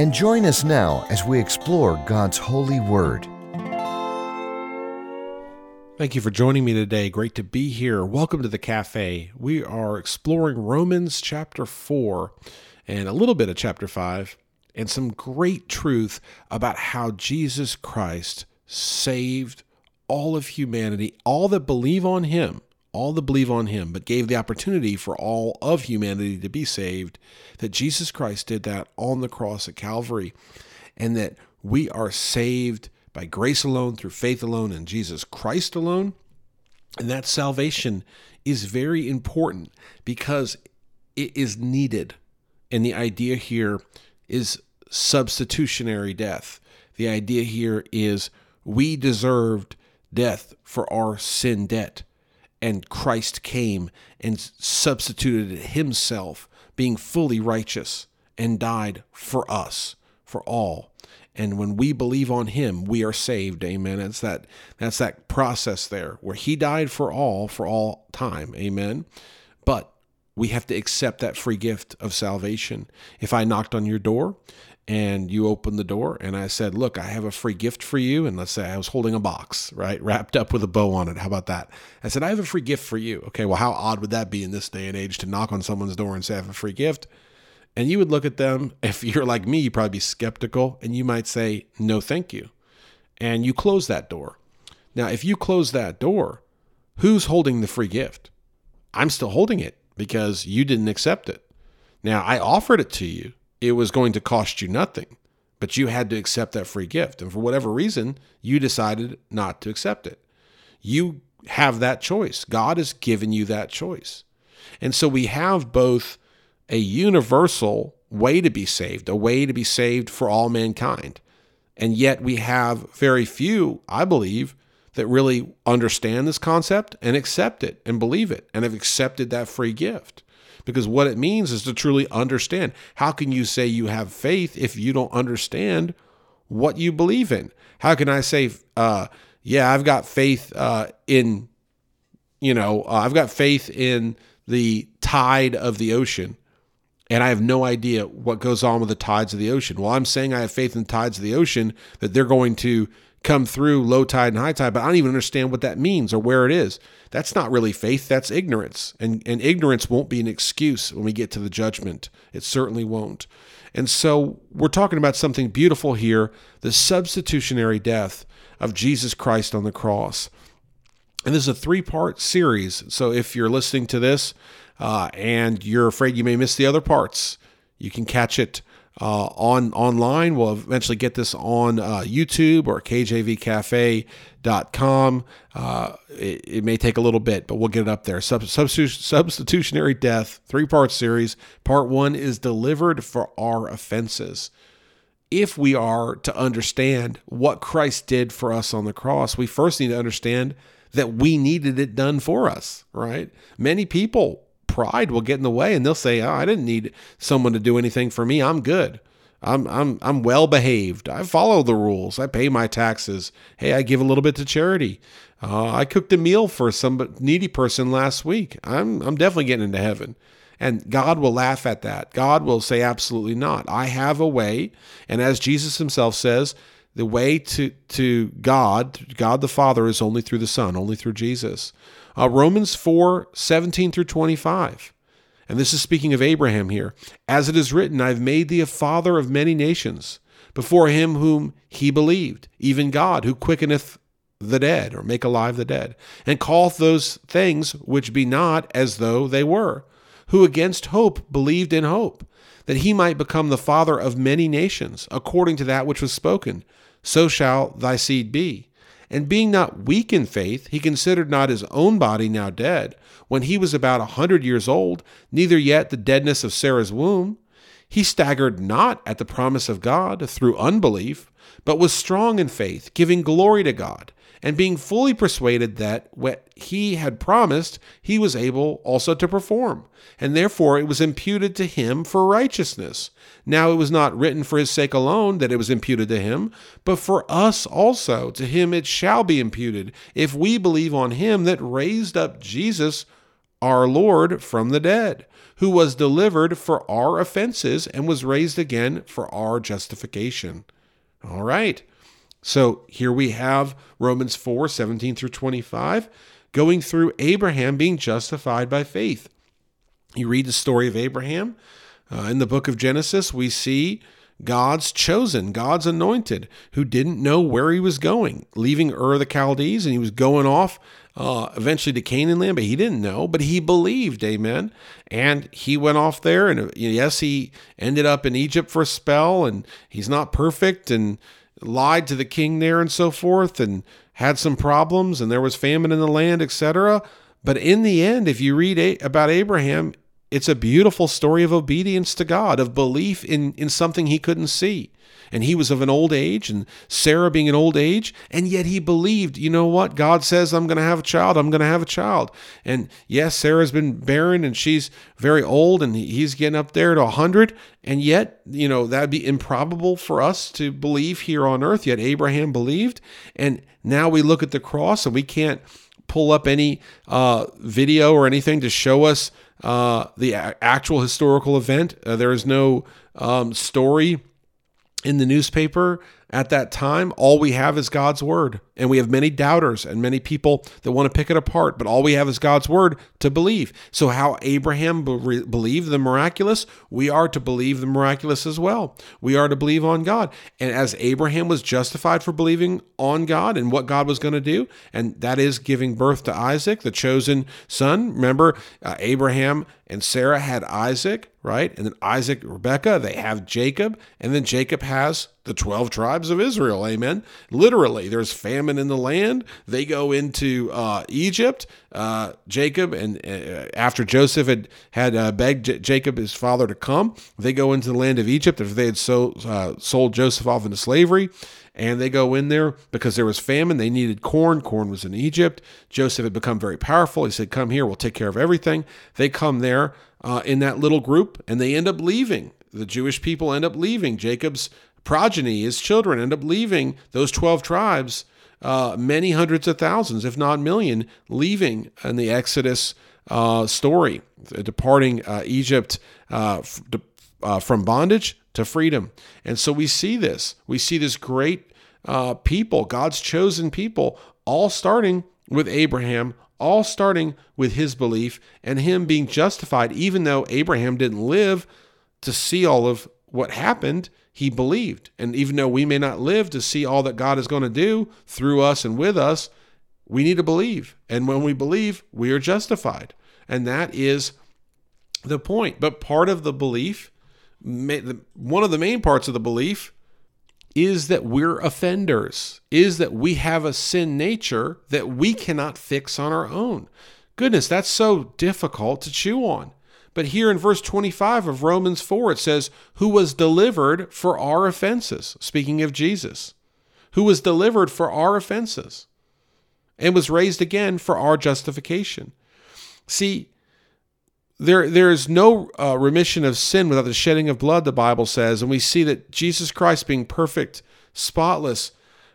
and join us now as we explore God's holy word. Thank you for joining me today. Great to be here. Welcome to the cafe. We are exploring Romans chapter 4 and a little bit of chapter 5 and some great truth about how Jesus Christ saved all of humanity, all that believe on him all that believe on him, but gave the opportunity for all of humanity to be saved, that Jesus Christ did that on the cross at Calvary, and that we are saved by grace alone, through faith alone, in Jesus Christ alone. And that salvation is very important because it is needed. And the idea here is substitutionary death. The idea here is we deserved death for our sin debt and Christ came and substituted himself, being fully righteous, and died for us, for all. And when we believe on him, we are saved. Amen. It's that that's that process there where he died for all, for all time. Amen. But we have to accept that free gift of salvation. If I knocked on your door and you opened the door and I said, Look, I have a free gift for you. And let's say I was holding a box, right? Wrapped up with a bow on it. How about that? I said, I have a free gift for you. Okay, well, how odd would that be in this day and age to knock on someone's door and say, I have a free gift? And you would look at them, if you're like me, you'd probably be skeptical and you might say, No, thank you. And you close that door. Now, if you close that door, who's holding the free gift? I'm still holding it because you didn't accept it. Now, I offered it to you it was going to cost you nothing, but you had to accept that free gift. And for whatever reason, you decided not to accept it. You have that choice. God has given you that choice. And so we have both a universal way to be saved, a way to be saved for all mankind. And yet we have very few, I believe, that really understand this concept and accept it and believe it and have accepted that free gift because what it means is to truly understand. How can you say you have faith if you don't understand what you believe in? How can I say, uh, yeah, I've got faith uh, in, you know, uh, I've got faith in the tide of the ocean, and I have no idea what goes on with the tides of the ocean. Well, I'm saying I have faith in the tides of the ocean that they're going to come through low tide and high tide, but I don't even understand what that means or where it is. That's not really faith, that's ignorance. And, and ignorance won't be an excuse when we get to the judgment. It certainly won't. And so we're talking about something beautiful here the substitutionary death of Jesus Christ on the cross. And this is a three part series. So if you're listening to this uh, and you're afraid you may miss the other parts, you can catch it uh, on online. We'll eventually get this on uh, YouTube or kjvcafe.com. Uh, it, it, may take a little bit, but we'll get it up there. Sub- substitutionary death, three part series. Part one is delivered for our offenses. If we are to understand what Christ did for us on the cross, we first need to understand that we needed it done for us, right? Many people pride will get in the way and they'll say, oh, I didn't need someone to do anything for me. I'm good. I'm I'm I'm well behaved. I follow the rules. I pay my taxes. Hey, I give a little bit to charity. Uh, I cooked a meal for some needy person last week. I'm I'm definitely getting into heaven. And God will laugh at that. God will say absolutely not. I have a way, and as Jesus himself says, the way to to God, God the Father is only through the Son, only through Jesus. Uh, Romans 4 17 through 25. And this is speaking of Abraham here. As it is written, I've made thee a father of many nations, before him whom he believed, even God, who quickeneth the dead, or make alive the dead, and calleth those things which be not as though they were, who against hope believed in hope, that he might become the father of many nations, according to that which was spoken, so shall thy seed be. And being not weak in faith, he considered not his own body now dead, when he was about a hundred years old, neither yet the deadness of Sarah's womb. He staggered not at the promise of God through unbelief, but was strong in faith, giving glory to God, and being fully persuaded that what he had promised he was able also to perform, and therefore it was imputed to him for righteousness. Now it was not written for his sake alone that it was imputed to him, but for us also. To him it shall be imputed, if we believe on him that raised up Jesus our Lord from the dead, who was delivered for our offenses and was raised again for our justification. All right. So here we have Romans 4 17 through 25, going through Abraham being justified by faith. You read the story of Abraham uh, in the book of Genesis, we see God's chosen, God's anointed, who didn't know where he was going, leaving Ur the Chaldees, and he was going off uh, eventually to Canaan land, but he didn't know, but he believed, amen. And he went off there, and uh, yes, he ended up in Egypt for a spell, and he's not perfect, and lied to the king there and so forth and had some problems and there was famine in the land etc but in the end if you read about abraham it's a beautiful story of obedience to god of belief in in something he couldn't see and he was of an old age, and Sarah being an old age, and yet he believed, you know what? God says, I'm going to have a child, I'm going to have a child. And yes, Sarah's been barren and she's very old, and he's getting up there to 100, and yet, you know, that'd be improbable for us to believe here on earth, yet Abraham believed. And now we look at the cross, and we can't pull up any uh, video or anything to show us uh, the actual historical event. Uh, there is no um, story in the newspaper at that time, all we have is God's word. And we have many doubters and many people that want to pick it apart, but all we have is God's word to believe. So, how Abraham be- believed the miraculous, we are to believe the miraculous as well. We are to believe on God. And as Abraham was justified for believing on God and what God was going to do, and that is giving birth to Isaac, the chosen son. Remember, uh, Abraham and Sarah had Isaac, right? And then Isaac, Rebecca, they have Jacob, and then Jacob has the 12 tribes of Israel. Amen. Literally, there's famine in the land. They go into uh, Egypt. Uh, Jacob, and uh, after Joseph had, had uh, begged J- Jacob, his father, to come, they go into the land of Egypt after they had so, uh, sold Joseph off into slavery. And they go in there because there was famine. They needed corn. Corn was in Egypt. Joseph had become very powerful. He said, Come here, we'll take care of everything. They come there uh, in that little group and they end up leaving. The Jewish people end up leaving. Jacob's progeny, his children, end up leaving those 12 tribes, uh, many hundreds of thousands, if not million, leaving in the Exodus uh, story, departing uh, Egypt uh, f- uh, from bondage to freedom. And so we see this. We see this great uh, people, God's chosen people, all starting with Abraham, all starting with his belief and him being justified, even though Abraham didn't live to see all of what happened he believed. And even though we may not live to see all that God is going to do through us and with us, we need to believe. And when we believe, we are justified. And that is the point. But part of the belief, one of the main parts of the belief, is that we're offenders, is that we have a sin nature that we cannot fix on our own. Goodness, that's so difficult to chew on. But here in verse 25 of Romans 4, it says, Who was delivered for our offenses, speaking of Jesus, who was delivered for our offenses and was raised again for our justification. See, there, there is no uh, remission of sin without the shedding of blood, the Bible says. And we see that Jesus Christ, being perfect, spotless,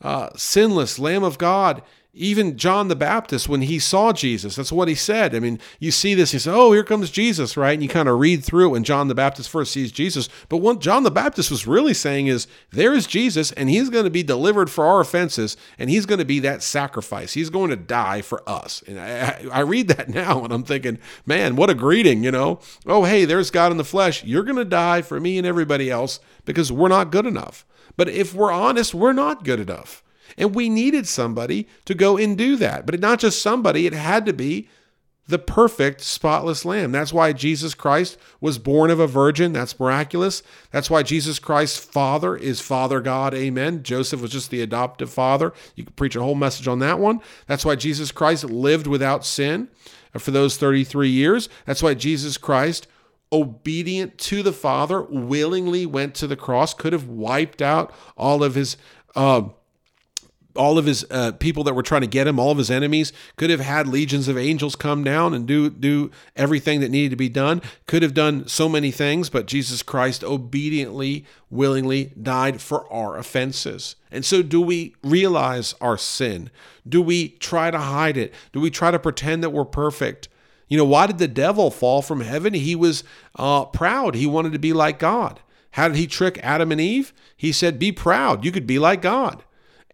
uh, sinless, Lamb of God, even John the Baptist, when he saw Jesus, that's what he said. I mean, you see this, he said, Oh, here comes Jesus, right? And you kind of read through when John the Baptist first sees Jesus. But what John the Baptist was really saying is, There is Jesus, and he's going to be delivered for our offenses, and he's going to be that sacrifice. He's going to die for us. And I, I read that now, and I'm thinking, Man, what a greeting, you know? Oh, hey, there's God in the flesh. You're going to die for me and everybody else because we're not good enough. But if we're honest, we're not good enough. And we needed somebody to go and do that. But not just somebody, it had to be the perfect, spotless lamb. That's why Jesus Christ was born of a virgin. That's miraculous. That's why Jesus Christ's father is Father God. Amen. Joseph was just the adoptive father. You could preach a whole message on that one. That's why Jesus Christ lived without sin for those 33 years. That's why Jesus Christ obedient to the Father, willingly went to the cross, could have wiped out all of his. Uh, all of his uh, people that were trying to get him, all of his enemies, could have had legions of angels come down and do do everything that needed to be done. Could have done so many things, but Jesus Christ obediently, willingly died for our offenses. And so, do we realize our sin? Do we try to hide it? Do we try to pretend that we're perfect? You know, why did the devil fall from heaven? He was uh, proud. He wanted to be like God. How did he trick Adam and Eve? He said, Be proud. You could be like God.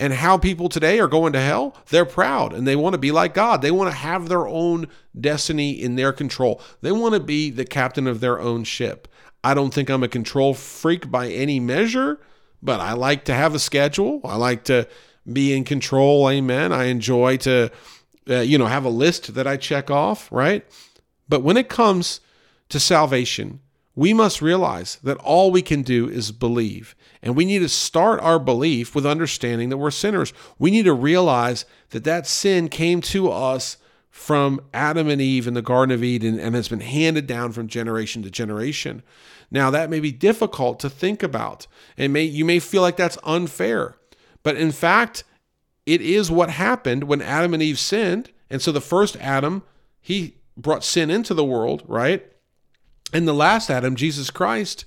And how people today are going to hell, they're proud and they want to be like God. They want to have their own destiny in their control. They want to be the captain of their own ship. I don't think I'm a control freak by any measure, but I like to have a schedule. I like to be in control. Amen. I enjoy to, uh, you know, have a list that I check off, right? But when it comes to salvation, we must realize that all we can do is believe. And we need to start our belief with understanding that we're sinners. We need to realize that that sin came to us from Adam and Eve in the Garden of Eden and has been handed down from generation to generation. Now, that may be difficult to think about. And may you may feel like that's unfair. But in fact, it is what happened when Adam and Eve sinned. And so the first Adam, he brought sin into the world, right? And the last Adam, Jesus Christ,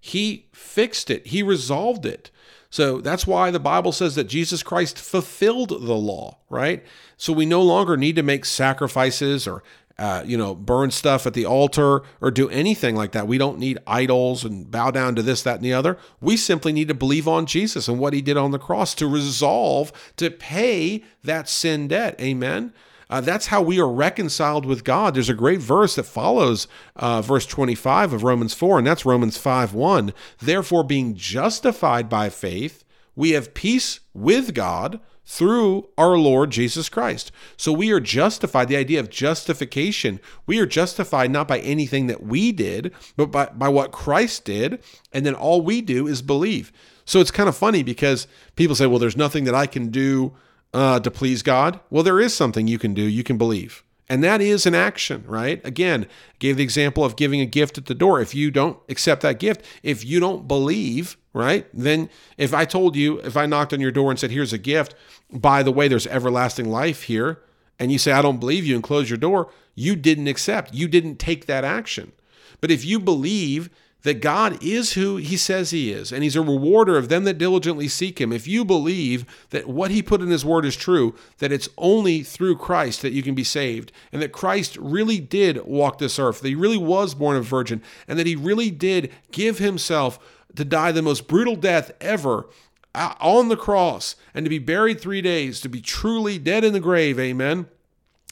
he fixed it, he resolved it. So that's why the Bible says that Jesus Christ fulfilled the law, right? So we no longer need to make sacrifices or uh, you know, burn stuff at the altar or do anything like that. We don't need idols and bow down to this, that, and the other. We simply need to believe on Jesus and what he did on the cross to resolve to pay that sin debt. Amen. Uh, that's how we are reconciled with God. There's a great verse that follows uh, verse 25 of Romans 4, and that's Romans 5 1. Therefore, being justified by faith, we have peace with God through our Lord Jesus Christ. So we are justified. The idea of justification, we are justified not by anything that we did, but by, by what Christ did. And then all we do is believe. So it's kind of funny because people say, well, there's nothing that I can do uh, to please God? Well, there is something you can do. You can believe. And that is an action, right? Again, gave the example of giving a gift at the door. If you don't accept that gift, if you don't believe, right? Then if I told you, if I knocked on your door and said, here's a gift, by the way, there's everlasting life here, and you say, I don't believe you and close your door, you didn't accept. You didn't take that action. But if you believe that God is who he says he is, and he's a rewarder of them that diligently seek him. If you believe that what he put in his word is true, that it's only through Christ that you can be saved, and that Christ really did walk this earth, that he really was born of virgin, and that he really did give himself to die the most brutal death ever uh, on the cross, and to be buried three days, to be truly dead in the grave, amen,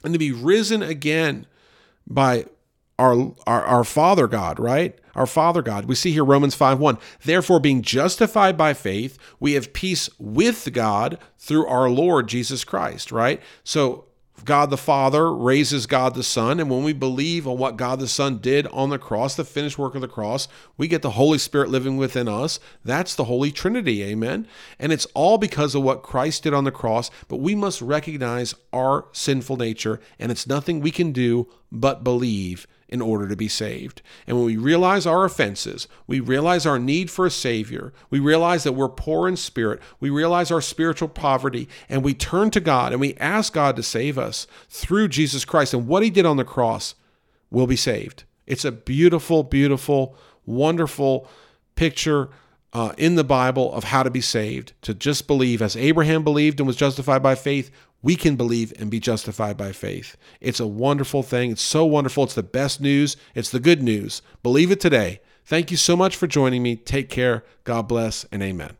and to be risen again by our, our, our Father God, right? Our Father God. We see here Romans 5 1. Therefore, being justified by faith, we have peace with God through our Lord Jesus Christ, right? So God the Father raises God the Son. And when we believe on what God the Son did on the cross, the finished work of the cross, we get the Holy Spirit living within us. That's the Holy Trinity. Amen. And it's all because of what Christ did on the cross. But we must recognize our sinful nature, and it's nothing we can do but believe in order to be saved. And when we realize our offenses, we realize our need for a Savior, we realize that we're poor in spirit, we realize our spiritual poverty, and we turn to God and we ask God to save us through Jesus Christ and what He did on the cross, we'll be saved. It's a beautiful, beautiful, wonderful picture uh, in the Bible of how to be saved, to just believe as Abraham believed and was justified by faith, we can believe and be justified by faith. It's a wonderful thing. It's so wonderful. It's the best news. It's the good news. Believe it today. Thank you so much for joining me. Take care. God bless and amen.